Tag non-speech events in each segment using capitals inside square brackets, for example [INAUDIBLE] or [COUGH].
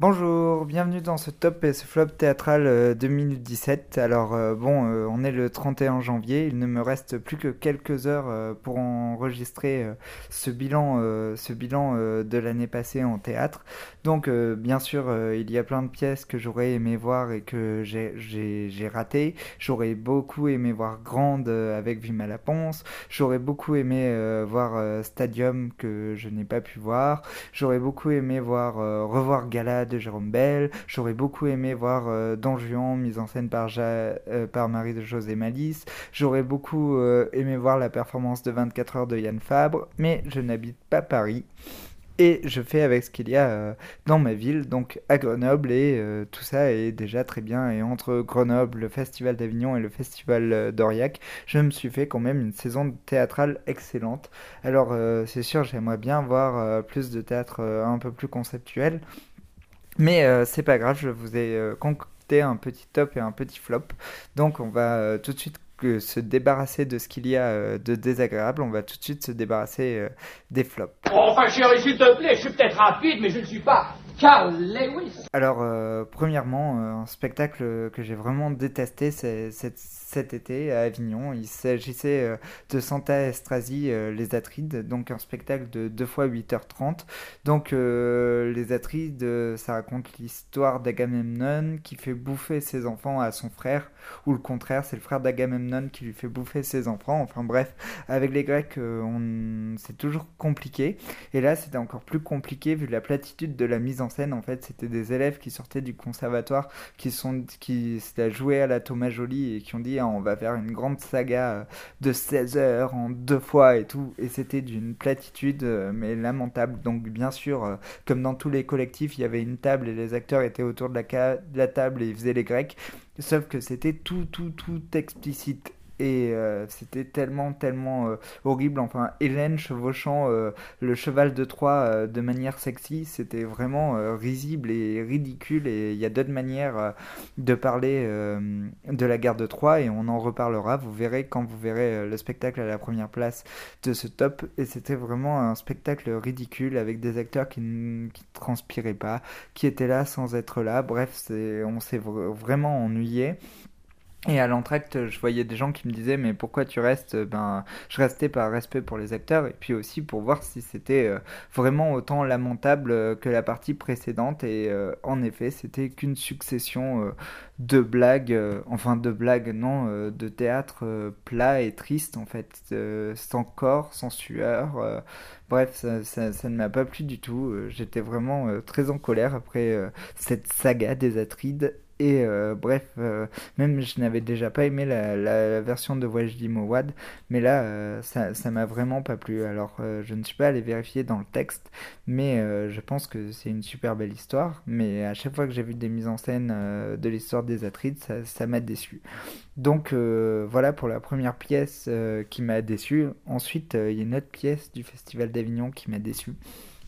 Bonjour, bienvenue dans ce top et ce flop théâtral 2017. Euh, Alors euh, bon, euh, on est le 31 janvier, il ne me reste plus que quelques heures pour enregistrer ce bilan, ce bilan de l'année passée en théâtre. Donc bien sûr, il y a plein de pièces que j'aurais aimé voir et que j'ai raté. J'aurais beaucoup aimé voir Grande avec Vima Laponce. J'aurais beaucoup aimé voir Stadium que je n'ai pas pu voir. J'aurais beaucoup aimé voir revoir Galade de Jérôme Bell. J'aurais beaucoup aimé voir euh, Don Juan, mise en scène par, euh, par Marie de José Malice. J'aurais beaucoup euh, aimé voir la performance de 24 heures de Yann Fabre, mais je n'habite pas Paris et je fais avec ce qu'il y a dans ma ville, donc à Grenoble, et tout ça est déjà très bien. Et entre Grenoble, le Festival d'Avignon et le Festival d'Aurillac, je me suis fait quand même une saison théâtrale excellente. Alors c'est sûr, j'aimerais bien voir plus de théâtre un peu plus conceptuel, mais euh, c'est pas grave, je vous ai euh, concocté un petit top et un petit flop. Donc on va euh, tout de suite se débarrasser de ce qu'il y a de désagréable. On va tout de suite se débarrasser des flops. Enfin chérie, s'il te plaît, je suis peut-être rapide, mais je ne suis pas Carl Lewis. Alors, premièrement, un spectacle que j'ai vraiment détesté, c'est cette cet été à Avignon. Il s'agissait euh, de Santa Estrasi, euh, Les Atrides, donc un spectacle de 2 fois 8h30. Donc euh, Les Atrides, ça raconte l'histoire d'Agamemnon qui fait bouffer ses enfants à son frère, ou le contraire, c'est le frère d'Agamemnon qui lui fait bouffer ses enfants. Enfin bref, avec les Grecs, on... c'est toujours compliqué. Et là, c'était encore plus compliqué vu la platitude de la mise en scène. En fait, c'était des élèves qui sortaient du conservatoire, qui sont qui joué à la Thomas Joly et qui ont dit on va faire une grande saga euh, de 16 heures en deux fois et tout. Et c'était d'une platitude, euh, mais lamentable. Donc, bien sûr, euh, comme dans tous les collectifs, il y avait une table et les acteurs étaient autour de la, de la table et ils faisaient les grecs. Sauf que c'était tout, tout, tout explicite et euh, c'était tellement tellement euh, horrible. Enfin Hélène chevauchant euh, le cheval de Troie de manière sexy c'était vraiment risible et ridicule. Et il y a d'autres manières de parler de la guerre de Troie et on en reparlera. Vous verrez quand vous verrez le spectacle à la première place de ce top. Et c'était vraiment un spectacle ridicule avec des acteurs qui ne transpiraient pas qui étaient là sans être là. Bref on s'est vraiment ennuyé et à l'entracte, je voyais des gens qui me disaient mais pourquoi tu restes Ben, je restais par respect pour les acteurs et puis aussi pour voir si c'était euh, vraiment autant lamentable euh, que la partie précédente. Et euh, en effet, c'était qu'une succession de blagues, enfin de blagues, non, de théâtre plat et triste en fait, sans corps, sans sueur. Bref, ça, ne m'a pas plu du tout. J'étais vraiment très en colère après cette saga des Atrides et euh, bref, euh, même je n'avais déjà pas aimé la, version de Voyage d'Imowad, mais là, euh, ça m'a vraiment pas plu. Alors, je ne suis pas allé vérifier dans le texte, mais je pense que c'est une super belle histoire. Mais à chaque fois que j'ai vu des mises en scène de l'histoire des Atrides, ça m'a déçu. Donc voilà pour la première pièce qui m'a déçu. Ensuite, il y a une autre pièce du Festival d'Avignon qui m'a déçu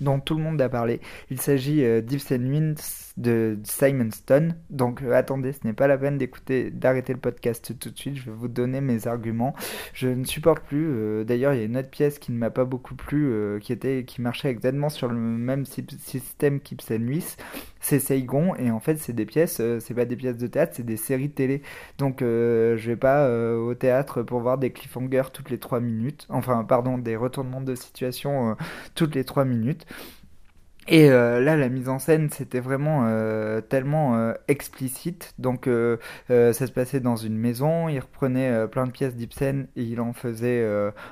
dont tout le monde a parlé. Il s'agit euh, d'Yves Winds de Simon Stone. Donc euh, attendez, ce n'est pas la peine d'écouter, d'arrêter le podcast tout de suite. Je vais vous donner mes arguments. Je ne supporte plus. Euh, d'ailleurs, il y a une autre pièce qui ne m'a pas beaucoup plu, qui était, qui marchait exactement sur le même système qu'Ibsen Luis. C'est Saigon et en fait c'est des pièces, c'est pas des pièces de théâtre, c'est des séries de télé. Donc je vais pas au théâtre pour voir des cliffhangers toutes les 3 minutes. Enfin pardon, des retournements de situation toutes les 3 minutes. Et euh, là, la mise en scène, c'était vraiment euh, tellement euh, explicite. Donc, ça se passait dans une maison. Il reprenait plein de pièces d'Ibsen et il en faisait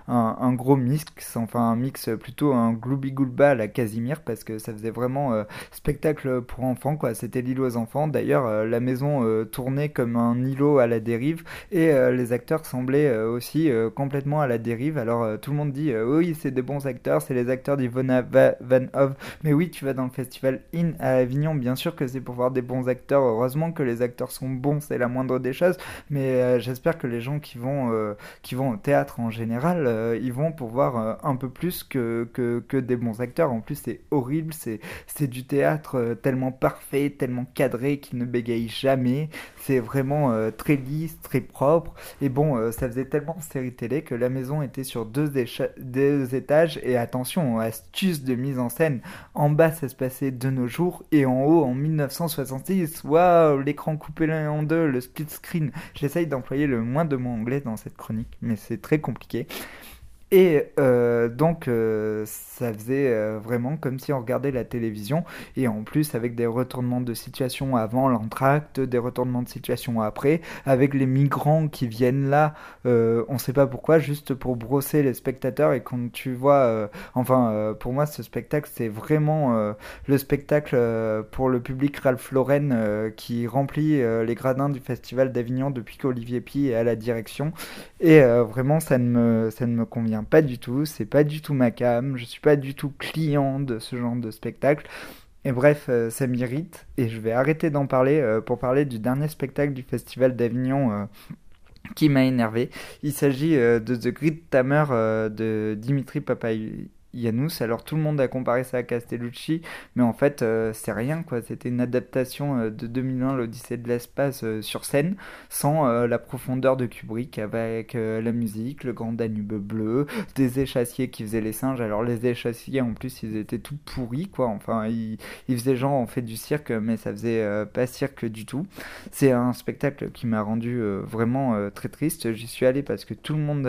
un, un, gros mix, enfin un mix plutôt un gloubi-goulba à la Casimir, parce que ça faisait vraiment spectacle pour enfants. quoi. C'était l'îlot aux enfants. D'ailleurs, la maison tournait comme un îlot à la dérive et les acteurs semblaient aussi complètement à la dérive. Alors, tout le monde dit oui, c'est des bons acteurs, c'est les acteurs d'Ivona Van Hove. Mais oui, oui, tu vas dans le festival IN à Avignon, bien sûr que c'est pour voir des bons acteurs. Heureusement que les acteurs sont bons, c'est la moindre des choses. Mais euh, j'espère que les gens qui vont, euh, qui vont au théâtre en général, euh, ils vont pour voir un peu plus que, que, que, des bons acteurs. En plus, c'est horrible, c'est, du théâtre tellement parfait, tellement cadré qu'il ne bégaye jamais. C'est vraiment très lisse, très propre. Et bon, ça faisait tellement série télé que la maison était sur deux, deux étages. Et attention, astuce de mise en scène en en bas ça se passait de nos jours et en haut en 1966. Waouh, l'écran coupé en deux, le split screen. J'essaye d'employer le moins de mots anglais dans cette chronique, mais c'est très compliqué. Et euh, donc, euh, ça faisait euh, vraiment comme si on regardait la télévision, et en plus avec des retournements de situation avant l'entracte, des retournements de situation après, avec les migrants qui viennent là, on ne sait pas pourquoi, juste pour brosser les spectateurs, et quand tu vois, enfin, pour moi, ce spectacle, c'est vraiment le spectacle pour le public Ralph Lauren qui remplit les gradins du Festival d'Avignon depuis qu'Olivier Pi est à la direction, et vraiment, ça ne me, ça ne me convient pas du tout, c'est pas du tout ma cam, je suis pas du tout client de ce genre de spectacle. Et bref, euh, ça m'irrite et je vais arrêter d'en parler euh, pour parler du dernier spectacle du Festival d'Avignon euh, qui m'a énervé. Il s'agit de The Great Tamer de Dimitri Papay Alors tout le monde a comparé ça à Castellucci, mais en fait euh, c'est rien quoi. C'était une adaptation euh, de 2001, l'Odyssée de l'espace euh, sur scène, sans la profondeur de Kubrick, avec la musique, le grand Danube bleu, des échassiers qui faisaient les singes. Alors les échassiers en plus ils étaient tout pourris quoi. Enfin ils, ils faisaient genre on fait du cirque, mais ça faisait pas cirque du tout. C'est un spectacle qui m'a rendu vraiment très triste. J'y suis allé parce que tout le monde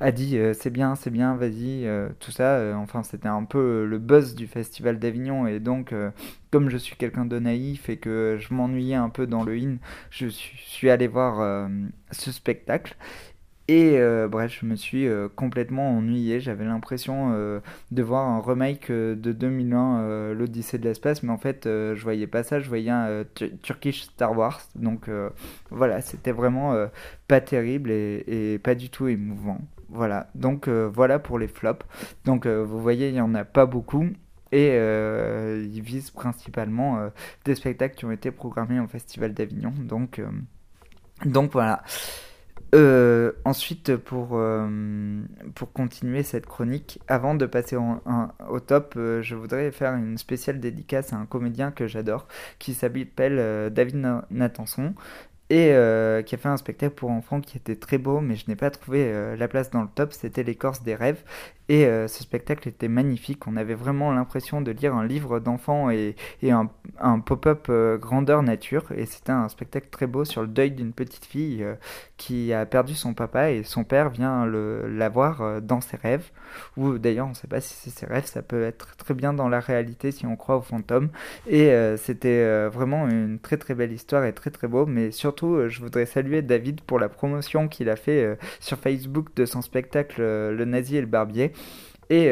a dit c'est bien, c'est bien, vas-y, tout ça euh, enfin, c'était un peu euh, le buzz du festival d'Avignon et donc euh, comme je suis quelqu'un de naïf et que je m'ennuyais un peu dans le in, je suis, allé voir ce spectacle. Et bref, je me suis complètement ennuyé. J'avais l'impression de voir un remake de 2001, l'Odyssée de l'espace, mais en fait, je voyais pas ça. Je voyais un Turkish Star Wars. Donc voilà, c'était vraiment pas terrible et, pas du tout émouvant. Voilà, donc euh, voilà pour les flops. Donc euh, vous voyez, il n'y en a pas beaucoup. Et euh, ils visent principalement des spectacles qui ont été programmés au Festival d'Avignon. Donc, voilà. ensuite, pour, pour continuer cette chronique, avant de passer au top, je voudrais faire une spéciale dédicace à un comédien que j'adore, qui s'appelle David Nathanson, et euh, qui a fait un spectacle pour enfants qui était très beau, mais je n'ai pas trouvé euh, la place dans le top, c'était l'écorce des rêves. Et euh, ce spectacle était magnifique, on avait vraiment l'impression de lire un livre d'enfant et, un, pop-up grandeur nature, et c'était un spectacle très beau sur le deuil d'une petite fille qui a perdu son papa et son père vient le, la voir dans ses rêves, ou d'ailleurs on ne sait pas si c'est ses rêves, ça peut être très bien dans la réalité si on croit aux fantômes, et c'était vraiment une très très belle histoire et très très beau, mais surtout euh, je voudrais saluer David pour la promotion qu'il a fait euh, sur Facebook de son spectacle euh, Le Nazi et le Barbier. Et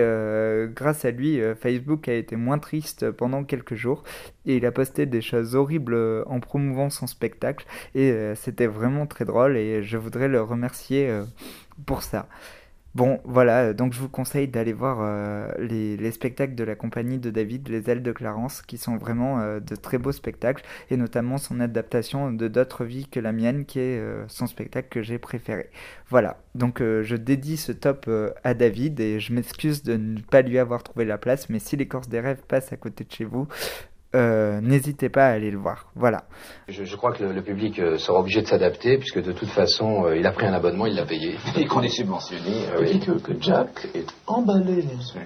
grâce à lui, Facebook a été moins triste pendant quelques jours. Et il a posté des choses horribles en promouvant son spectacle. Et c'était vraiment très drôle. Et je voudrais le remercier pour ça. Bon, voilà, euh, donc je vous conseille d'aller voir euh, les, spectacles de la compagnie de David, Les Ailes de Clarence, qui sont vraiment euh, de très beaux spectacles, et notamment son adaptation de D'autres vies que la mienne, qui est son spectacle que j'ai préféré. Voilà, donc je dédie ce top à David, et je m'excuse de ne pas lui avoir trouvé la place, mais si l'écorce des rêves passe à côté de chez vous, euh, n'hésitez pas à aller le voir. Voilà. Je, crois que le, public euh, sera obligé de s'adapter, puisque de toute façon, euh, il a pris un abonnement, il l'a payé. [LAUGHS] Et qu'on est subventionné. oui. que, que Jack est emballé.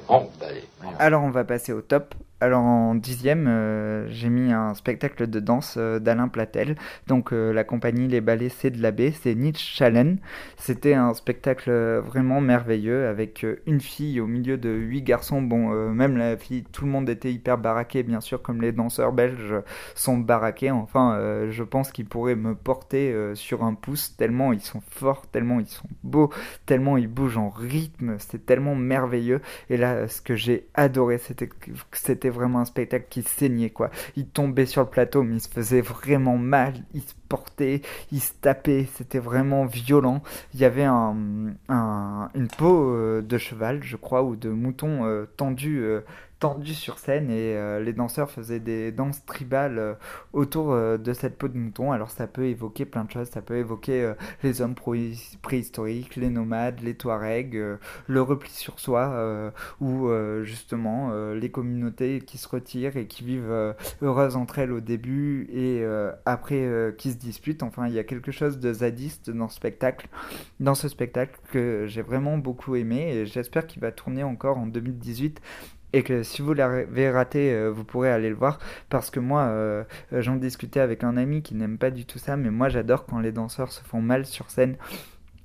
Emballé. Alors on va passer au top. Alors en dixième, euh, j'ai mis un spectacle de danse euh, d'Alain Platel. Donc euh, la compagnie Les Ballets C'est de l'abbé, c'est Nietzsche Challenge. C'était un spectacle vraiment merveilleux avec une fille au milieu de huit garçons. Bon, même la fille, tout le monde était hyper baraqué, bien sûr, comme les danseurs belges sont baraqués. Enfin, je pense qu'ils pourraient me porter sur un pouce tellement ils sont forts, tellement ils sont beaux, tellement ils bougent en rythme. C'est tellement merveilleux. Et là, ce que j'ai adoré, c'était c'était vraiment un spectacle qui saignait quoi. Il tombait sur le plateau mais il se faisait vraiment mal, il se portait, il se tapait, c'était vraiment violent. Il y avait un, une peau euh, de cheval, je crois, ou de mouton euh, tendu euh, tendu sur scène et euh, les danseurs faisaient des danses tribales euh, autour euh, de cette peau de mouton. Alors ça peut évoquer plein de choses, ça peut évoquer les hommes préhistoriques, les nomades, les touaregs, le repli sur soi ou justement les communautés qui se retirent et qui vivent heureuses entre elles au début et après qui se disputent. Enfin, il y a quelque chose de zadiste dans ce spectacle, dans ce spectacle que j'ai vraiment beaucoup aimé et j'espère qu'il va tourner encore en 2018 et que si vous l'avez raté, euh, vous pourrez aller le voir parce que moi, euh, j'en discutais avec un ami qui n'aime pas du tout ça, mais moi j'adore quand les danseurs se font mal sur scène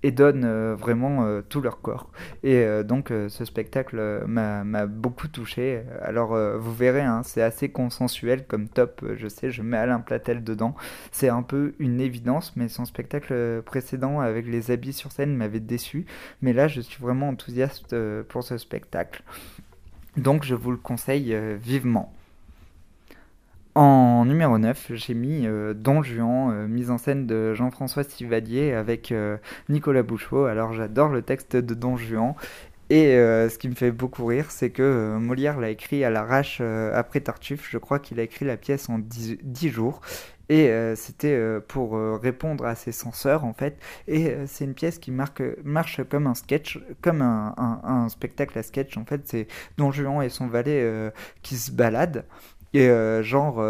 et donnent euh, vraiment tout leur corps. Et donc ce spectacle m'a beaucoup touché. Alors vous verrez, hein, c'est assez consensuel comme top, je sais, je mets Alain Platel dedans. C'est un peu une évidence, mais son spectacle précédent avec les habits sur scène m'avait déçu. Mais là, je suis vraiment enthousiaste pour ce spectacle. Donc je vous le conseille euh, vivement. En numéro 9, j'ai mis euh, Don Juan, euh, mise en scène de Jean-François Sivadier avec Nicolas Bouchot. Alors j'adore le texte de Don Juan. Et ce qui me fait beaucoup rire, c'est que Molière l'a écrit à l'arrache après Tartuffe. Je crois qu'il a écrit la pièce en 10 jours. Et euh, c'était euh, pour euh, répondre à ses censeurs, en fait. Et c'est une pièce qui marche comme un sketch, comme un, spectacle à sketch, en fait. C'est Don Juan et son valet qui se baladent. Et genre,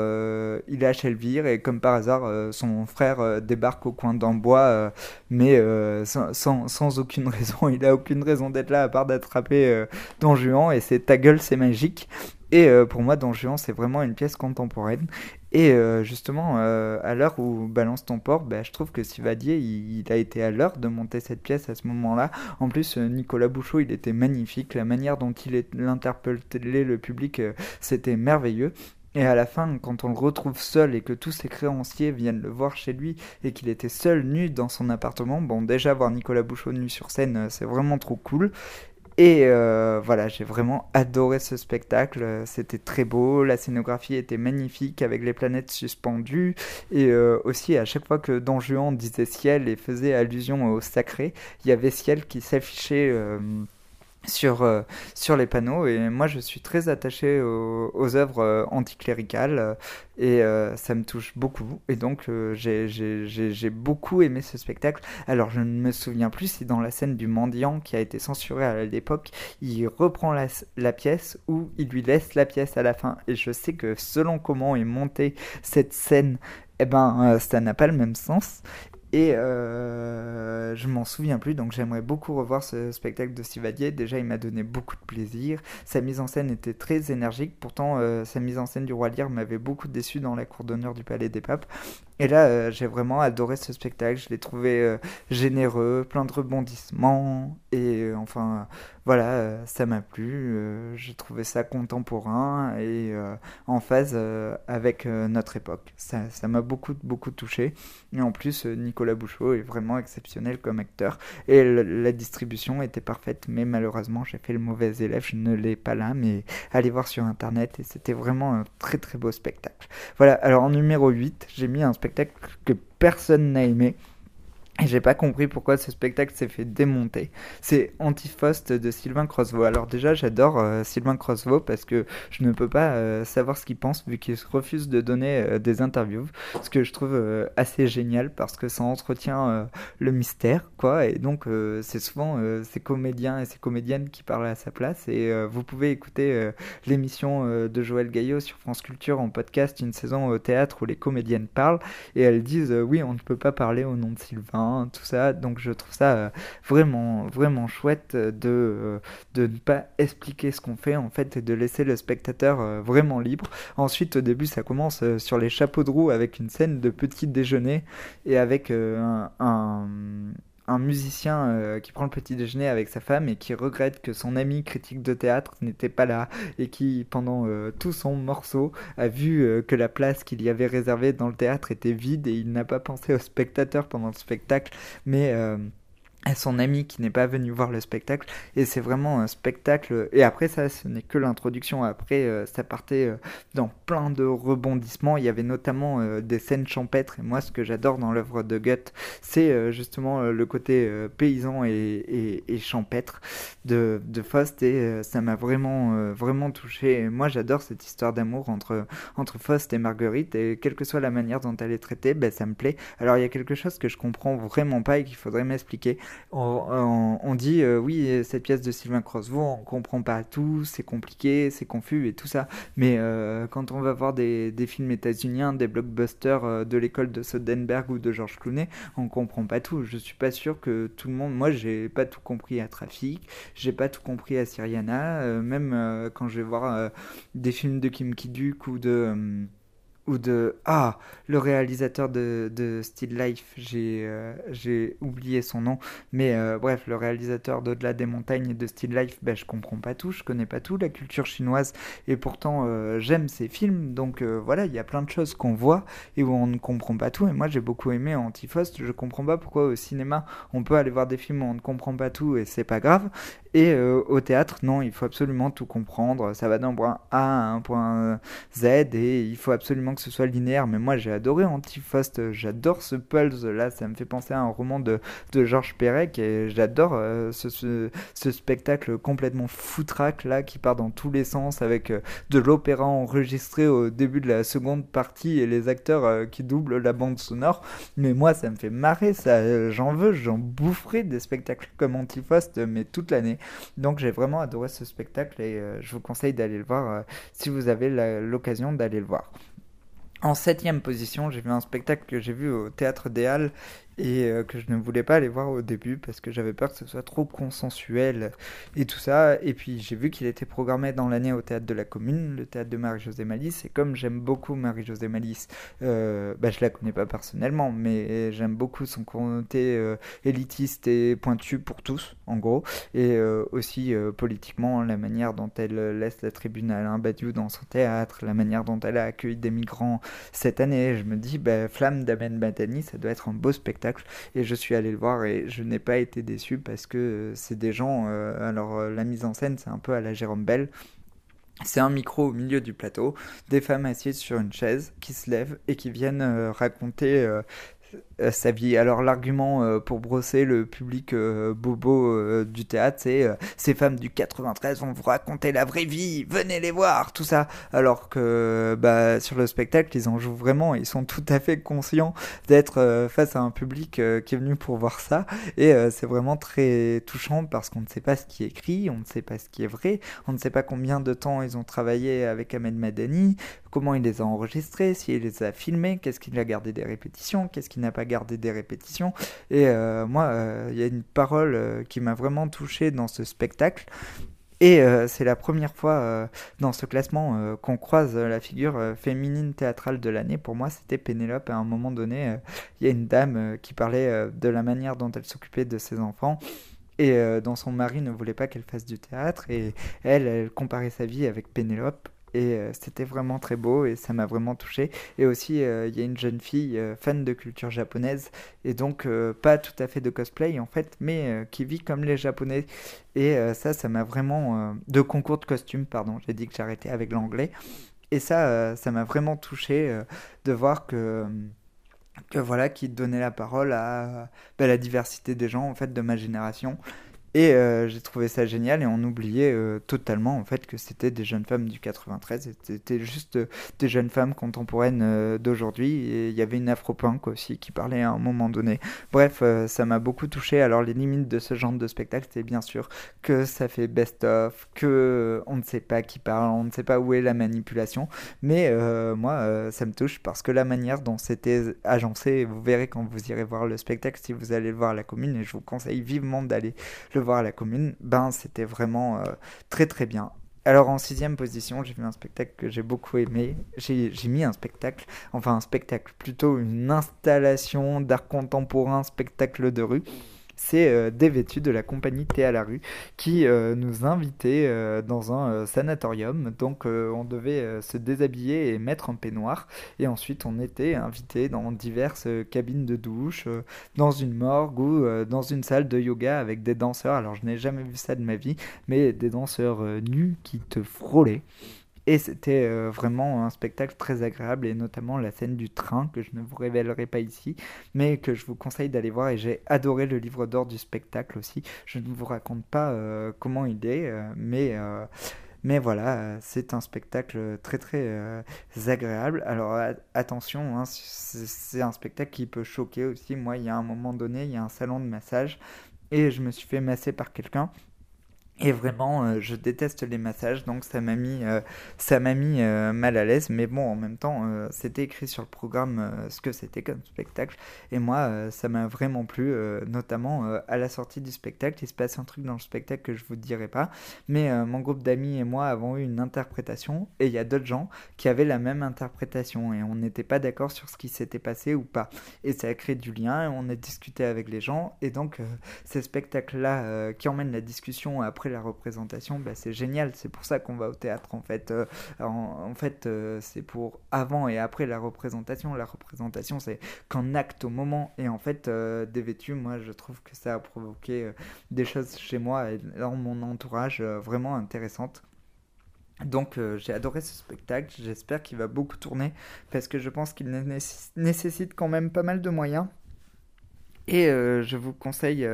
il est à Chelvire et comme par hasard, son frère débarque au coin d'un bois, mais sans, aucune raison. [LAUGHS] Il a aucune raison d'être là à part d'attraper Don Juan et c'est ta gueule, c'est magique. Et pour moi, Don Juan, c'est vraiment une pièce contemporaine. Et euh, justement, euh, à l'heure où Balance ton port, bah, je trouve que Sivadier, il, a été à l'heure de monter cette pièce à ce moment-là. En plus, euh, Nicolas Bouchot, il était magnifique. La manière dont il, interpellait le public, c'était merveilleux. Et à la fin, quand on le retrouve seul et que tous ses créanciers viennent le voir chez lui et qu'il était seul nu dans son appartement, bon déjà voir Nicolas Bouchot nu sur scène, c'est vraiment trop cool. Et euh, voilà, j'ai vraiment adoré ce spectacle. C'était très beau, la scénographie était magnifique avec les planètes suspendues. Et euh, aussi, à chaque fois que Don Juan disait ciel et faisait allusion au sacré, il y avait ciel qui s'affichait. Euh, sur, euh, sur les panneaux. Et moi, je suis très attaché aux, œuvres euh, anticléricales euh, et ça me touche beaucoup. Et donc, j'ai beaucoup aimé ce spectacle. Alors, je ne me souviens plus si dans la scène du mendiant qui a été censurée à l'époque, il reprend la, la, pièce ou il lui laisse la pièce à la fin. Et je sais que selon comment est montée cette scène, eh ben, ça n'a pas le même sens. Et euh, je m'en souviens plus, donc j'aimerais beaucoup revoir ce spectacle de Sivadier. Déjà, il m'a donné beaucoup de plaisir. Sa mise en scène était très énergique. Pourtant, euh, sa mise en scène du Roi Lire m'avait beaucoup déçu dans la cour d'honneur du Palais des Papes. Et là, euh, j'ai vraiment adoré ce spectacle. Je l'ai trouvé euh, généreux, plein de rebondissements. Et euh, enfin, voilà, ça m'a plu. j'ai trouvé ça contemporain et en phase avec notre époque. Ça, ça m'a beaucoup, beaucoup touché. Et en plus, Nicolas Bouchot est vraiment exceptionnel comme acteur. Et la distribution était parfaite. Mais malheureusement, j'ai fait le mauvais élève. Je ne l'ai pas là. Mais allez voir sur Internet. Et c'était vraiment un très, très beau spectacle. Voilà, alors en numéro 8, j'ai mis un spectacle que personne n'a aimé. Et j'ai pas compris pourquoi ce spectacle s'est fait démonter. C'est Antifost de Sylvain Crossvaux. Alors déjà, j'adore euh, Sylvain Crossvaux parce que je ne peux pas euh, savoir ce qu'il pense vu qu'il refuse de donner euh, des interviews. Ce que je trouve assez génial parce que ça entretient le mystère, quoi. Et donc, c'est souvent ces comédiens et ces comédiennes qui parlent à sa place. Et vous pouvez écouter l'émission de Joël Gaillot sur France Culture en podcast, une saison au théâtre où les comédiennes parlent. Et elles disent, oui, on ne peut pas parler au nom de Sylvain tout ça. Donc je trouve ça euh, vraiment, vraiment chouette de, euh, de ne pas expliquer ce qu'on fait en fait et de laisser le spectateur euh, vraiment libre. Ensuite, au début, ça commence sur les chapeaux de roue avec une scène de petit déjeuner et avec un musicien qui prend le petit déjeuner avec sa femme et qui regrette que son ami critique de théâtre n'était pas là et qui pendant tout son morceau a vu que la place qu'il y avait réservée dans le théâtre était vide et il n'a pas pensé au spectateur pendant le spectacle. Mais à son ami qui n'est pas venu voir le spectacle. Et c'est vraiment un spectacle et après ça ce n'est que l'introduction. Après euh, ça partait euh, dans plein de rebondissements. Il y avait notamment euh, des scènes champêtres. Et moi ce que j'adore dans l'œuvre de Goethe c'est justement le côté paysan et, et, champêtre de, de Faust. Et ça m'a vraiment vraiment touché. Et moi j'adore cette histoire d'amour entre entre Faust et Marguerite. Et quelle que soit la manière dont elle est traitée ben, ça me plaît. Alors il y a quelque chose que je comprends vraiment pas et qu'il faudrait m'expliquer on, dit euh, oui, cette pièce de Sylvain Crossevaux, on comprend pas tout, c'est compliqué, c'est confus et tout ça. Mais euh, quand on va voir des, des films états-uniens, des blockbusters euh, de l'école de Soderbergh ou de George Clooney, on comprend pas tout. Je suis pas sûr que tout le monde. Moi, j'ai pas tout compris à Trafic, j'ai pas tout compris à Syriana. même quand je vais voir des films de Kim Ki-duk ou de ou de ah le réalisateur de, de Still Life j'ai euh, oublié son nom mais euh, bref le réalisateur d'au-delà des montagnes et de Still Life ben je comprends pas tout je connais pas tout la culture chinoise et pourtant euh, j'aime ces films donc voilà il y a plein de choses qu'on voit et où on ne comprend pas tout et moi j'ai beaucoup aimé Antifost je comprends pas pourquoi au cinéma on peut aller voir des films où on ne comprend pas tout et c'est pas grave et au théâtre non il faut absolument tout comprendre ça va d'un point A à un point Z et il faut absolument que ce soit linéaire, mais moi j'ai adoré Antifost, j'adore ce Pulse, là ça me fait penser à un roman de, Georges Perec, et j'adore euh, ce, spectacle complètement foutraque là qui part dans tous les sens avec euh, de l'opéra enregistré au début de la seconde partie et les acteurs euh, qui doublent la bande sonore, mais moi ça me fait marrer, j'en veux, j'en boufferai des spectacles comme Antifost, mais toute l'année. Donc j'ai vraiment adoré ce spectacle et je vous conseille d'aller le voir si vous avez l'occasion d'aller le voir. En septième position, j'ai vu un spectacle que j'ai vu au Théâtre des Halles et euh, que je ne voulais pas aller voir au début parce que j'avais peur que ce soit trop consensuel et tout ça. Et puis j'ai vu qu'il était programmé dans l'année au théâtre de la commune, le théâtre de Marie-Josée Malice. Et comme j'aime beaucoup Marie-Josée Malice, euh, bah, je la connais pas personnellement, mais j'aime beaucoup son côté euh, élitiste et pointu pour tous, en gros. Et euh, aussi politiquement, la manière dont elle laisse la tribune à Alain Badiou dans son théâtre, la manière dont elle a accueilli des migrants cette année. Je me dis, bah, Flamme d'Amen Batani, ça doit être un beau spectacle et je suis allé le voir et je n'ai pas été déçu parce que c'est des gens. Euh, alors euh, la mise en scène, c'est un peu à la Jérôme Bell. C'est un micro au milieu du plateau, des femmes assises sur une chaise qui se lèvent et qui viennent raconter euh, sa vie. Alors l'argument euh, pour brosser le public euh, bobo du théâtre, c'est ces femmes du 93 vont vous raconter la vraie vie, venez les voir, tout ça. Alors que bah, sur le spectacle, ils en jouent vraiment, ils sont tout à fait conscients d'être face à un public qui est venu pour voir ça. Et c'est vraiment très touchant parce qu'on ne sait pas ce qui est écrit, on ne sait pas ce qui est vrai, on ne sait pas combien de temps ils ont travaillé avec Ahmed Madani, comment il les a enregistrés, s'il les a filmés, qu'est-ce qu'il a gardé des répétitions, qu'est-ce qu'il n'a pas gardé des répétitions. Et euh, moi, euh, il y a une parole euh, qui m'a vraiment touché dans ce spectacle. Et c'est la première fois dans ce classement qu'on croise la figure féminine théâtrale de l'année. Pour moi, c'était Pénélope. À un moment donné, il y a une dame qui parlait de la manière dont elle s'occupait de ses enfants et dont son mari ne voulait pas qu'elle fasse du théâtre. Et elle, elle comparait sa vie avec Pénélope et euh, c'était vraiment très beau et ça m'a vraiment touché. Et aussi, euh, il y a une jeune fille euh, fan de culture japonaise et donc pas tout à fait de cosplay en fait, mais qui vit comme les japonais. Et ça, ça m'a vraiment. de concours de costumes, pardon, j'ai dit que j'arrêtais avec l'anglais. Et ça, ça m'a vraiment touché de voir que que voilà, qui donnait la parole à bah, la diversité des gens en fait de ma génération et euh, j'ai trouvé ça génial et on oubliait euh, totalement en fait que c'était des jeunes femmes du 93, c'était juste euh, des jeunes femmes contemporaines d'aujourd'hui et il y avait une afro-punk aussi qui parlait à un moment donné. Bref, ça m'a beaucoup touché. Alors les limites de ce genre de spectacle, c'est bien sûr que ça fait best-of, que on ne sait pas qui parle, on ne sait pas où est la manipulation, mais moi ça me touche parce que la manière dont c'était agencé, vous verrez quand vous irez voir le spectacle si vous allez le voir à la commune et je vous conseille vivement d'aller le voir la commune, ben c'était vraiment euh, très très bien. Alors en sixième position, j'ai vu un spectacle que j'ai beaucoup aimé. J'ai mis un spectacle, enfin un spectacle, plutôt une installation d'art contemporain, spectacle de rue c'est euh, Dévêtu de la compagnie Thé à la rue qui euh, nous invitait euh, dans un sanatorium. Donc on devait se déshabiller et mettre un peignoir. Et ensuite on était invité dans diverses cabines de douche, dans une morgue ou dans une salle de yoga avec des danseurs. Alors je n'ai jamais vu ça de ma vie, mais des danseurs nus qui te frôlaient. Et c'était euh, vraiment un spectacle très agréable, et notamment la scène du train, que je ne vous révélerai pas ici, mais que je vous conseille d'aller voir. Et j'ai adoré le livre d'or du spectacle aussi. Je ne vous raconte pas euh, comment il est, euh, mais... Voilà, c'est un spectacle très très agréable. Alors attention, hein, c'est un spectacle qui peut choquer aussi. Moi, il y a un moment donné, il y a un salon de massage et je me suis fait masser par quelqu'un et vraiment, euh, je déteste les massages, donc ça m'a mis, euh, ça m'a mis euh, mal à l'aise. Mais bon, en même temps, c'était écrit sur le programme ce que c'était comme spectacle. Et moi, ça m'a vraiment plu, notamment à la sortie du spectacle. Il se passe un truc dans le spectacle que je vous dirai pas. Mais mon groupe d'amis et moi avons eu une interprétation. Et il y a d'autres gens qui avaient la même interprétation. Et on n'était pas d'accord sur ce qui s'était passé ou pas. Et ça a créé du lien. On a discuté avec les gens. Et donc, ces spectacles-là qui emmènent la discussion après la représentation, bah, c'est génial. C'est pour ça qu'on va au théâtre en fait. Euh, en, fait, euh, c'est pour avant et après la représentation. La représentation, c'est qu'en acte au moment. Et en fait, euh, moi, je trouve que ça a provoqué des choses chez moi et dans mon entourage vraiment intéressantes. Donc j'ai adoré ce spectacle, j'espère qu'il va beaucoup tourner parce que je pense qu'il nécessite quand même pas mal de moyens et je vous conseille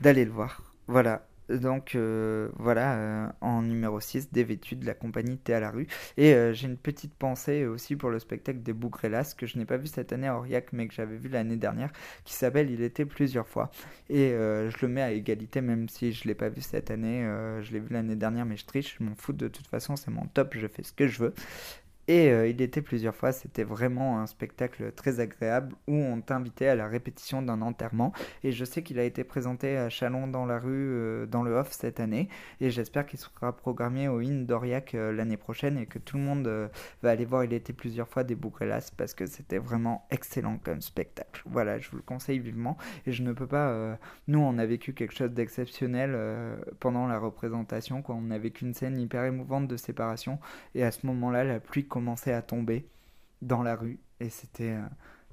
d'aller le voir. Voilà, donc euh, voilà, euh, en numéro 6, Dévêtu de la compagnie Thé à la rue. Et euh, j'ai une petite pensée aussi pour le spectacle des Bougrelas que je n'ai pas vu cette année à Aurillac mais que j'avais vu l'année dernière qui s'appelle Il était plusieurs fois. Et je le mets à égalité même si je ne l'ai pas vu cette année. je l'ai vu l'année dernière mais je triche, je m'en fous de toute façon, c'est mon top, je fais ce que je veux. Et euh, il était plusieurs fois, c'était vraiment un spectacle très agréable où on t'invitait à la répétition d'un enterrement. Et je sais qu'il a été présenté à Chalon dans la rue, euh, dans le off cette année. Et j'espère qu'il sera programmé au IN d'Aurillac euh, l'année prochaine et que tout le monde va aller voir. Il était plusieurs fois des Bougrelas parce que c'était vraiment excellent comme spectacle. Voilà, je vous le conseille vivement. Et je ne peux pas. Nous, on a vécu quelque chose d'exceptionnel pendant la représentation, on a vécu une scène hyper émouvante de séparation. Et à ce moment-là, la pluie commençait à tomber dans la rue et c'était euh,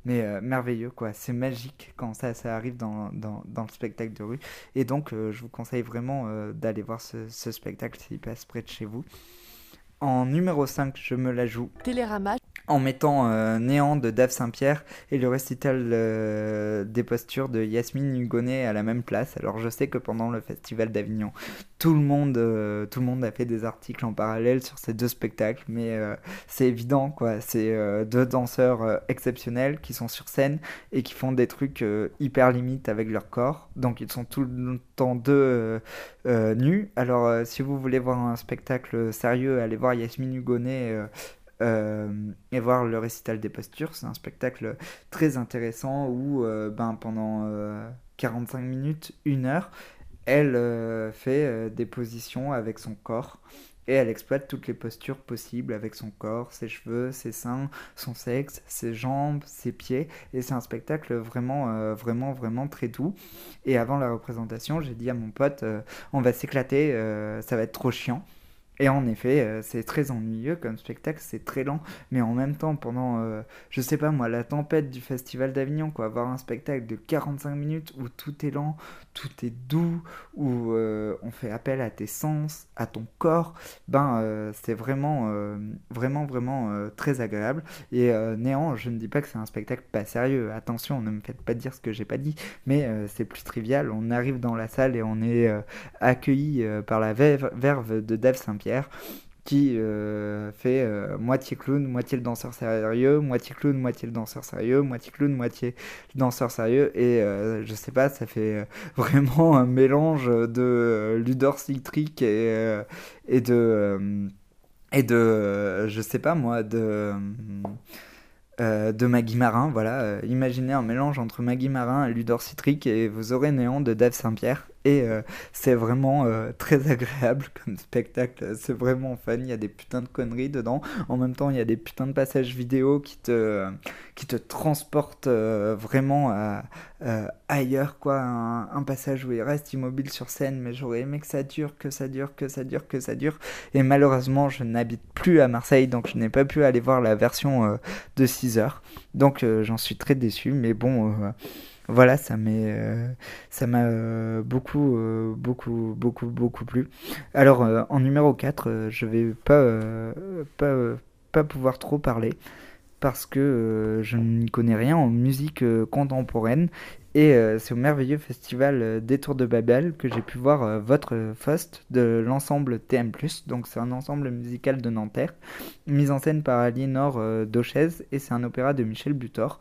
mais euh, merveilleux quoi. C'est magique quand ça ça arrive dans, dans, dans le spectacle de rue. Et donc euh, je vous conseille vraiment d'aller voir ce, spectacle s'il passe près de chez vous. En numéro 5 je me la joue. Télérama en mettant euh, Néant de Dave Saint-Pierre et le récital euh, des postures de Yasmine Hugonet à la même place. Alors je sais que pendant le festival d'Avignon, tout le monde, euh, a fait des articles en parallèle sur ces deux spectacles, mais c'est évident quoi. C'est deux danseurs exceptionnels qui sont sur scène et qui font des trucs hyper limites avec leur corps. Donc ils sont tout le temps deux nus. Alors si vous voulez voir un spectacle sérieux, allez voir Yasmine Hugonet euh, et voir le récital des postures. C'est un spectacle très intéressant où euh, ben, pendant 45 euh, minutes, une heure, elle fait des positions avec son corps et elle exploite toutes les postures possibles avec son corps, ses cheveux, ses seins, son sexe, ses jambes, ses pieds. Et c'est un spectacle vraiment, vraiment, vraiment très doux. Et avant la représentation, j'ai dit à mon pote, on va s'éclater, ça va être trop chiant. Et en effet, euh, c'est très ennuyeux comme spectacle, c'est très lent, mais en même temps, pendant, euh, je sais pas moi, la tempête du Festival d'Avignon, quoi, avoir un spectacle de 45 minutes où tout est lent, tout est doux, où euh, on fait appel à tes sens, à ton corps, ben c'est vraiment, vraiment, vraiment très agréable. Et néant, je ne dis pas que c'est un spectacle pas sérieux, attention, ne me faites pas dire ce que j'ai pas dit, mais c'est plus trivial, on arrive dans la salle et on est accueilli par la verve de Dave Saint-Pierre qui euh, fait euh, moitié clown, moitié le danseur sérieux, moitié clown, moitié le danseur sérieux, moitié clown, moitié le danseur sérieux. Et euh, je sais pas, ça fait [LAUGHS] vraiment un mélange de Ludor Citric et, de. et de. je sais pas moi, de. de Maggie Marin, voilà. imaginez un mélange entre Maggie Marin et Ludor Citric et vous aurez Néant de Dave Saint-Pierre. Et euh, c'est vraiment euh, très [LAUGHS] agréable comme spectacle. C'est vraiment fun. Il y a des putains de conneries dedans. En même temps, il y a des putains de passages vidéo qui te, qui te transportent euh, vraiment ailleurs. quoi. Un, passage où il reste immobile sur scène, mais j'aurais aimé que ça dure, que ça dure, que ça dure, que ça dure. Et malheureusement, je n'habite plus à Marseille, donc je n'ai pas pu aller voir la version de 6 heures. Donc j'en suis très déçu. Mais bon voilà, ça euh, m'a euh, beaucoup, euh, beaucoup, beaucoup, beaucoup plu. Alors, en numéro 4, je vais pas, pas, pouvoir trop parler parce que je ne connais rien en musique contemporaine et c'est au merveilleux festival des Tours de Babel que j'ai pu voir votre Faust de l'ensemble TM+. Donc c'est un ensemble musical de Nanterre, mis en scène par Aliénor Dauchez et c'est un opéra de Michel Butor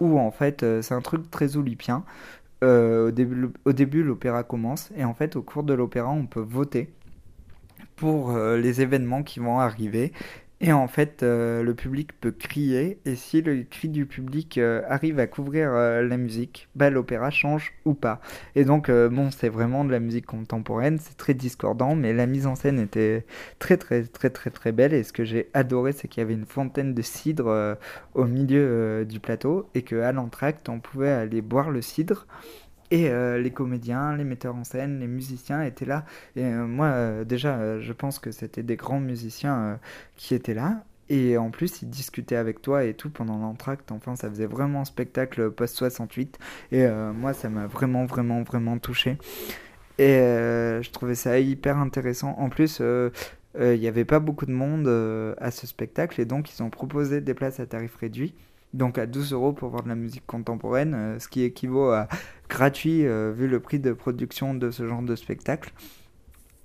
où en fait euh, c'est un truc très olympien. Au début, au début l'opéra commence et en fait au cours de l'opéra on peut voter pour les événements qui vont arriver et en fait, euh, le public peut crier, et si le cri du public euh, arrive à couvrir euh, la musique, bah, l'opéra change ou pas. Et donc, bon, c'est vraiment de la musique contemporaine, c'est très discordant, mais la mise en scène était très, très, très, très, très belle. Et ce que j'ai adoré, c'est qu'il y avait une fontaine de cidre au milieu du plateau, et qu'à l'entracte, on pouvait aller boire le cidre. Et euh, les comédiens, les metteurs en scène, les musiciens étaient là. Et euh, moi, euh, déjà, je pense que c'était des grands musiciens qui étaient là. Et en plus, ils discutaient avec toi et tout pendant l'entracte. Enfin, ça faisait vraiment spectacle post-68. Et moi, ça m'a vraiment, vraiment, vraiment touché. Et je trouvais ça hyper intéressant. En plus, il n'y avait pas beaucoup de monde à ce spectacle. Et donc, ils ont proposé des places à tarif réduit donc à 12 euros pour voir de la musique contemporaine, euh, ce qui équivaut à gratuit euh, vu le prix de production de ce genre de spectacle.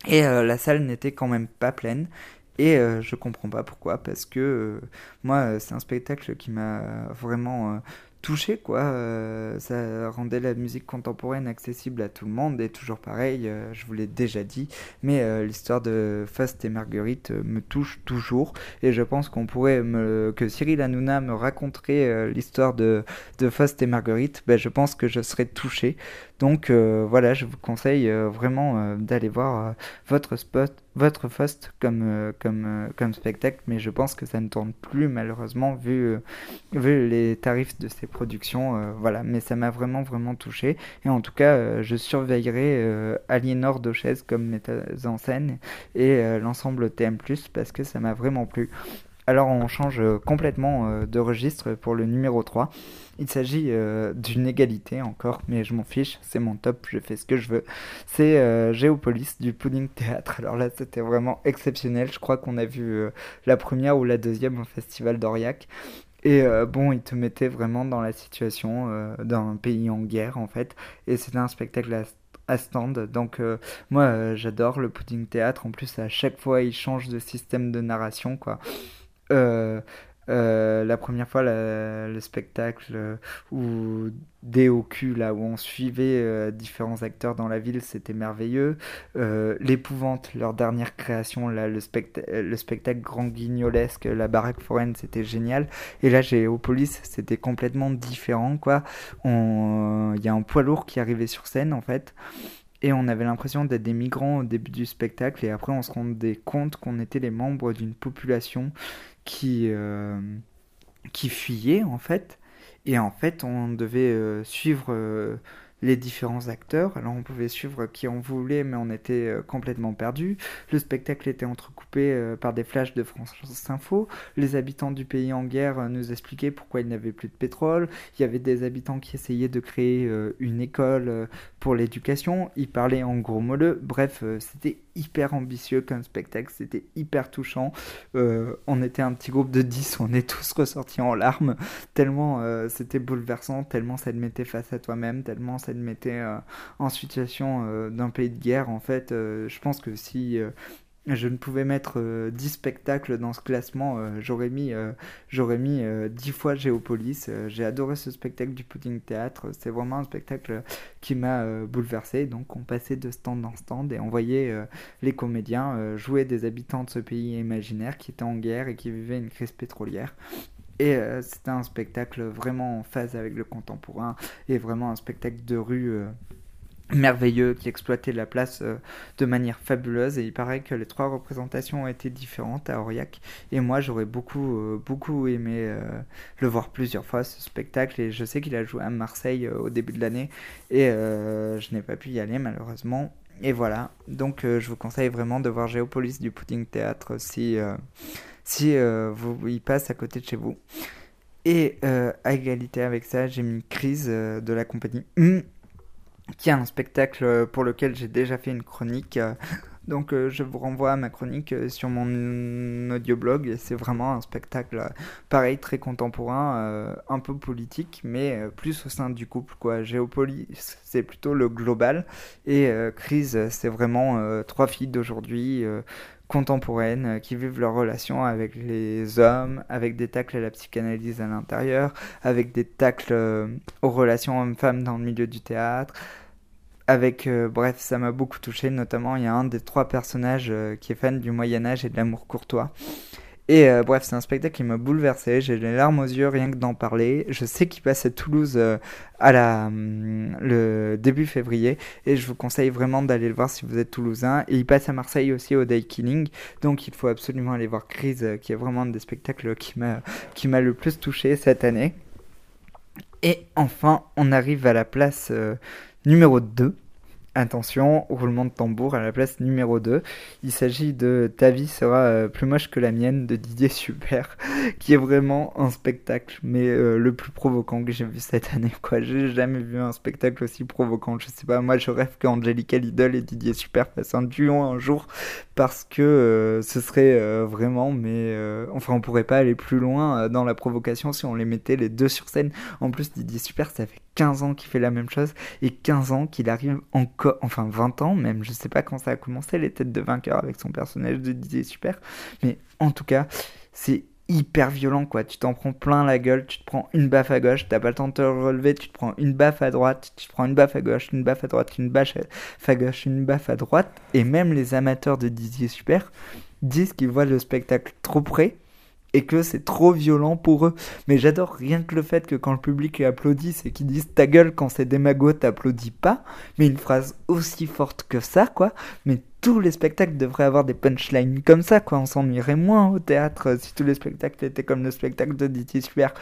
Et euh, la salle n'était quand même pas pleine. Et je comprends pas pourquoi, parce que moi, c'est un spectacle qui m'a vraiment touché quoi. Euh, ça rendait la musique contemporaine accessible à tout le monde et toujours pareil euh, je vous l'ai déjà dit mais euh, l'histoire de Faust et Marguerite me touche toujours et je pense qu'on pourrait me que Cyril Hanouna me raconterait l'histoire de de Faust et Marguerite ben, je pense que je serais touché donc voilà je vous conseille vraiment d'aller voir votre spot votre Faust comme, comme, spectacle, mais je pense que ça ne tourne plus malheureusement vu, vu les tarifs de ces production. Euh, voilà, mais ça m'a vraiment, vraiment touché. Et en tout cas, euh, je surveillerai euh, Aliénor Dochez comme metteuse en scène et l'ensemble TM, parce que ça m'a vraiment plu. Alors on change complètement de registre pour le numéro 3. Il s'agit d'une égalité encore, mais je m'en fiche, c'est mon top, je fais ce que je veux. C'est Géopolis du Pudding Théâtre. Alors là c'était vraiment exceptionnel, je crois qu'on a vu la première ou la deuxième au Festival d'Aurillac. Et euh, bon, il te mettait vraiment dans la situation euh, d'un pays en guerre, en fait. Et c'était un spectacle à, stand. Donc, euh, moi, j'adore le pudding théâtre. En plus, à chaque fois, il change de système de narration, quoi. Euh, la première fois, le spectacle euh, où DOQ, là où on suivait euh, différents acteurs dans la ville, c'était merveilleux. L'épouvante, leur dernière création, le, le spectacle grand guignolesque, la baraque foraine, c'était génial. Et là, Géopolis, c'était complètement différent, quoi. Il y a un poids lourd qui arrivait sur scène, en fait. Et on avait l'impression d'être des migrants au début du spectacle, et après on se rendait compte qu'on était les membres d'une population qui, euh, fuyait en fait. Et en fait, on devait euh, suivre euh, les différents acteurs. Alors on pouvait suivre qui on voulait, mais on était euh, complètement perdu. Le spectacle était entrecoupé euh, par des flashs de France Info. Les habitants du pays en guerre euh, nous expliquaient pourquoi il n'y avait plus de pétrole. Il y avait des habitants qui essayaient de créer une école pour l'éducation. Ils parlaient en gros molleux. Bref, c'était hyper ambitieux comme spectacle. C'était hyper touchant. on était un petit groupe de 10, on est tous ressortis en larmes. Tellement c'était bouleversant, tellement ça te mettait face à toi-même, tellement ça te mettait euh, en situation euh, d'un pays de guerre. En fait, euh, je pense que si je ne pouvais mettre 10 spectacles dans ce classement, j'aurais mis, mis 10 fois Géopolis. J'ai adoré ce spectacle du Pudding Théâtre. C'est vraiment un spectacle qui m'a bouleversé. Donc on passait de stand en stand et on voyait les comédiens jouer des habitants de ce pays imaginaire qui étaient en guerre et qui vivaient une crise pétrolière. Et euh, c'était un spectacle vraiment en phase avec le contemporain et vraiment un spectacle de rue euh, merveilleux qui exploitait la place euh, de manière fabuleuse. Et il paraît que les trois représentations ont été différentes à Aurillac. Et moi, j'aurais beaucoup, beaucoup aimé le voir plusieurs fois, ce spectacle. Et je sais qu'il a joué à Marseille au début de l'année. Et je n'ai pas pu y aller, malheureusement. Et voilà. Donc, je vous conseille vraiment de voir Géopolis du Pudding Théâtre si si euh, vous, il passe à côté de chez vous. Et euh, à égalité avec ça, j'ai mis Crise euh, de la compagnie hum, qui est un spectacle pour lequel j'ai déjà fait une chronique. Donc je vous renvoie à ma chronique sur mon audioblog. C'est vraiment un spectacle pareil, très contemporain, un peu politique, mais plus au sein du couple. Quoi. Géopolis, c'est plutôt le global. Et Crise, c'est vraiment trois filles d'aujourd'hui contemporaines qui vivent leurs relations avec les hommes, avec des tacles à la psychanalyse à l'intérieur, avec des tacles aux relations hommes-femmes dans le milieu du théâtre. Avec, bref, ça m'a beaucoup touché, notamment il y a un des trois personnages qui est fan du Moyen Âge et de l'amour courtois. Et euh, bref, c'est un spectacle qui m'a bouleversé. J'ai les larmes aux yeux rien que d'en parler. Je sais qu'il passe à Toulouse euh, à la, hum, le début février et je vous conseille vraiment d'aller le voir si vous êtes toulousain. Et il passe à Marseille aussi au Day Killing. Donc il faut absolument aller voir Crise, euh, qui est vraiment un des spectacles qui m'a, qui m'a le plus touché cette année. Et enfin, on arrive à la place numéro 2 Attention, roulement de tambour à la place numéro 2. Il s'agit de Ta vie sera euh, plus moche que la mienne de Didier Super, [LAUGHS] qui est vraiment un spectacle, mais euh, le plus provoquant que j'ai vu cette année. Quoi, j'ai jamais vu un spectacle aussi provoquant. Je sais pas, moi je rêve qu'Angelica Lidl et Didier Super fassent un duo un jour, parce que euh, ce serait vraiment, mais enfin on pourrait pas aller plus loin dans la provocation si on les mettait les deux sur scène. En plus, Didier Super, ça fait 15 ans qu'il fait la même chose et 15 ans qu'il arrive encore, enfin 20 ans même, je sais pas quand ça a commencé les têtes de vainqueur avec son personnage de Didier Super, mais en tout cas, c'est hyper violent quoi, tu t'en prends plein la gueule, tu te prends une baffe à gauche, t'as pas le temps de te relever, tu te prends une baffe à droite, tu te prends une baffe à gauche, une baffe à droite, une baffe à gauche, une baffe à droite, et même les amateurs de Didier Super disent qu'ils voient le spectacle trop près et que c'est trop violent pour eux. Mais j'adore rien que le fait que quand le public applaudit, c'est qu'ils disent ta gueule quand c'est des magots, t'applaudis pas. Mais une phrase aussi forte que ça, quoi. Mais tous les spectacles devraient avoir des punchlines comme ça, quoi. On s'ennuierait moins au théâtre si tous les spectacles étaient comme le spectacle de Super.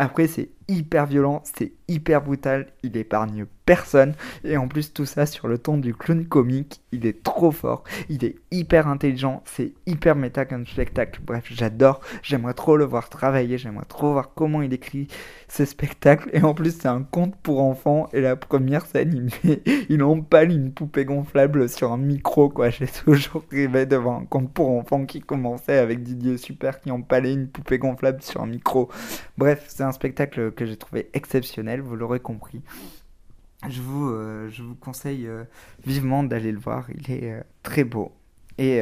Après, c'est hyper violent, c'est hyper brutal, il épargne personne. Et en plus, tout ça sur le ton du clown comique, il est trop fort, il est hyper intelligent, c'est hyper méta comme spectacle. Bref, j'adore, j'aimerais trop le voir travailler, j'aimerais trop voir comment il écrit ce spectacle. Et en plus, c'est un conte pour enfants. Et la première scène, il, [LAUGHS] il empale une poupée gonflable sur un micro, quoi. J'ai toujours rêvé de voir un conte pour enfants qui commençait avec Didier Super qui empalait une poupée gonflable sur un micro. Bref, c'est un spectacle que j'ai trouvé exceptionnel, vous l'aurez compris. Je vous, euh, je vous conseille euh, vivement d'aller le voir, il est euh, très beau. Et,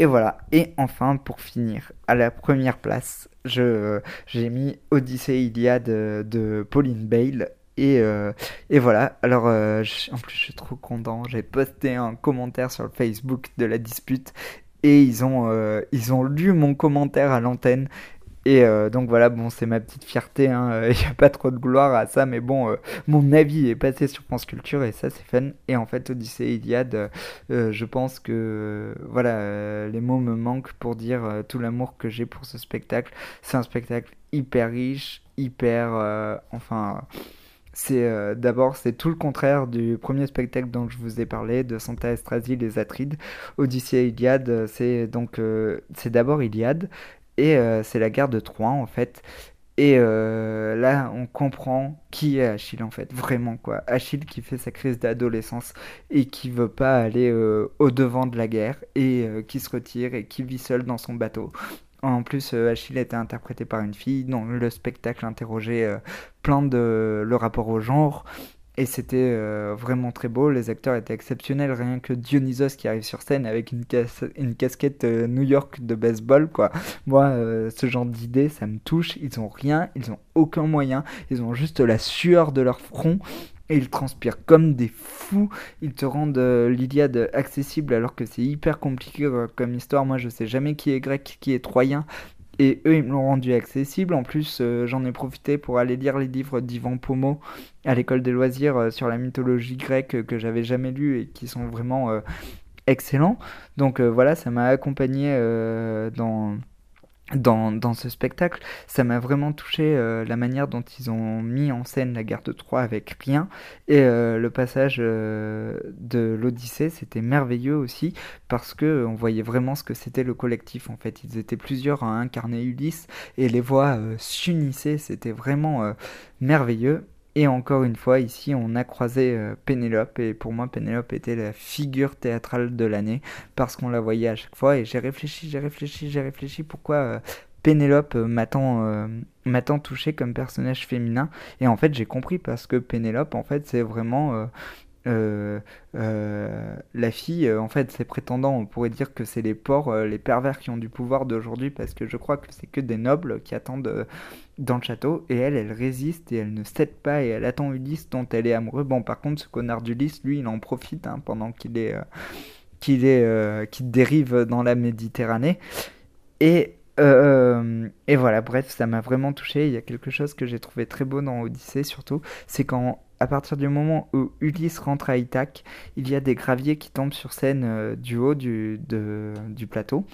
et voilà. Et enfin, pour finir, à la première place, je, j'ai mis Odyssée Iliade de, Pauline Bale. Et, et, voilà, alors en plus je suis trop content, j'ai posté un commentaire sur le Facebook de la dispute et ils ont, ils ont lu mon commentaire à l'antenne et euh, donc voilà, bon, c'est ma petite fierté, [LAUGHS] il hein, n'y a pas trop de gloire à ça, mais bon, euh, mon avis est passé sur France Culture et ça c'est fun. Et en fait, Odyssée Iliade, euh, je pense que voilà, les mots me manquent pour dire tout l'amour que j'ai pour ce spectacle. C'est un spectacle hyper riche, hyper. enfin c'est d'abord c'est tout le contraire du premier spectacle dont je vous ai parlé de Santa Estrasi les Atrides Odyssée Iliade c'est donc c'est d'abord Iliade et euh, c'est la guerre de Troie en fait. Et euh, là, on comprend qui est Achille en fait, vraiment quoi. Achille qui fait sa crise d'adolescence et qui veut pas aller euh, au devant de la guerre et qui se retire et qui vit seul dans son bateau. En plus, Achille était interprété par une fille dont le spectacle interrogeait plein de le rapport au genre, et c'était euh, vraiment très beau, les acteurs étaient exceptionnels, rien que Dionysos qui arrive sur scène avec une, casquette euh, New York de baseball, quoi. Moi, euh, ce genre d'idée, ça me touche, ils ont rien, ils ont aucun moyen, ils ont juste la sueur de leur front, et ils transpirent comme des fous, ils te rendent l'Iliade accessible alors que c'est hyper compliqué comme histoire, moi je sais jamais qui est grec, qui est troyen, et eux, ils me l'ont rendu accessible. En plus, euh, j'en ai profité pour aller lire les livres d'Ivan Pomo à l'école des loisirs euh, sur la mythologie grecque euh, que j'avais jamais lu et qui sont vraiment excellents. Donc voilà, ça m'a accompagné dans dans, dans, ce spectacle, ça m'a vraiment touché euh, la manière dont ils ont mis en scène la guerre de Troie avec rien. Et euh, le passage euh, de l'Odyssée, c'était merveilleux aussi parce que on voyait vraiment ce que c'était le collectif. En fait, ils étaient plusieurs à incarner Ulysse et les voix s'unissaient. C'était vraiment merveilleux. Et encore une fois, ici, on a croisé euh, Pénélope, et pour moi, Pénélope était la figure théâtrale de l'année, parce qu'on la voyait à chaque fois, et j'ai réfléchi, j'ai réfléchi, j'ai réfléchi pourquoi euh, Pénélope euh, m'a tant, touché comme personnage féminin, et en fait, j'ai compris, parce que Pénélope, en fait, c'est vraiment euh, la fille, en fait, ses prétendants, on pourrait dire que c'est les porcs, les pervers qui ont du pouvoir d'aujourd'hui, parce que je crois que c'est que des nobles qui attendent dans le château, et elle, elle résiste et elle ne cède pas, et elle attend Ulysse dont elle est amoureuse. Bon, par contre, ce connard d'Ulysse, lui, il en profite hein, pendant qu'il est, qu'il dérive dans la Méditerranée. Et euh, et voilà, bref, ça m'a vraiment touché. Il y a quelque chose que j'ai trouvé très beau dans Odyssée, surtout, c'est quand, à partir du moment où Ulysse rentre à Ithaque, il y a des graviers qui tombent sur scène euh, du haut du, du plateau.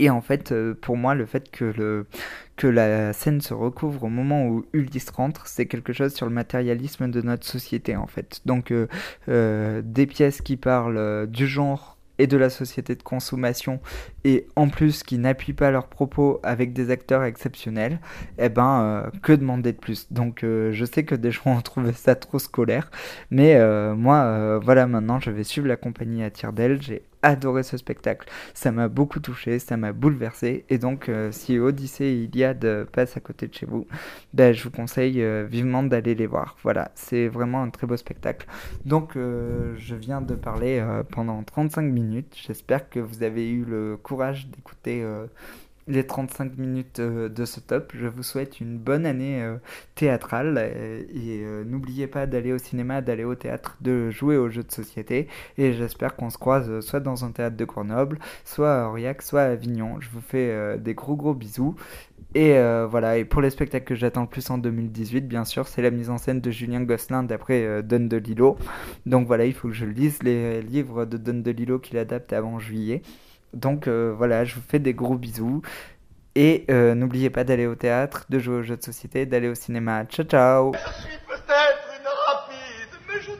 Et en fait, euh, pour moi, le fait que, le, que la scène se recouvre au moment où Ulysse rentre, c'est quelque chose sur le matérialisme de notre société, en fait. Donc, des pièces qui parlent du genre et de la société de consommation et en plus qui n'appuient pas leurs propos avec des acteurs exceptionnels, eh ben euh, que demander de plus? Donc euh, je sais que des gens ont trouvé ça trop scolaire, mais euh, moi voilà maintenant je vais suivre la compagnie à tire d'aile, adoré ce spectacle. Ça m'a beaucoup touché, ça m'a bouleversé. Et donc, euh, si Odyssée et Iliade passent à côté de chez vous, ben, je vous conseille euh, vivement d'aller les voir. Voilà, c'est vraiment un très beau spectacle. Donc, euh, je viens de parler pendant 35 minutes. J'espère que vous avez eu le courage d'écouter les 35 minutes euh, de ce top. Je vous souhaite une bonne année euh, théâtrale et, euh, n'oubliez pas d'aller au cinéma, d'aller au théâtre, de jouer aux jeux de société et j'espère qu'on se croise soit dans un théâtre de Grenoble, soit à Aurillac, soit à Avignon. Je vous fais des gros gros bisous et voilà, et pour les spectacles que j'attends le plus en 2018, bien sûr, c'est la mise en scène de Julien Gosselin d'après Don DeLillo. Donc voilà, il faut que je lise les livres de Don DeLillo qu'il adapte avant juillet. Donc euh, voilà, je vous fais des gros bisous. Et euh, n'oubliez pas d'aller au théâtre, de jouer aux jeux de société, d'aller au cinéma. Ciao ciao peut-être une rapide, mais je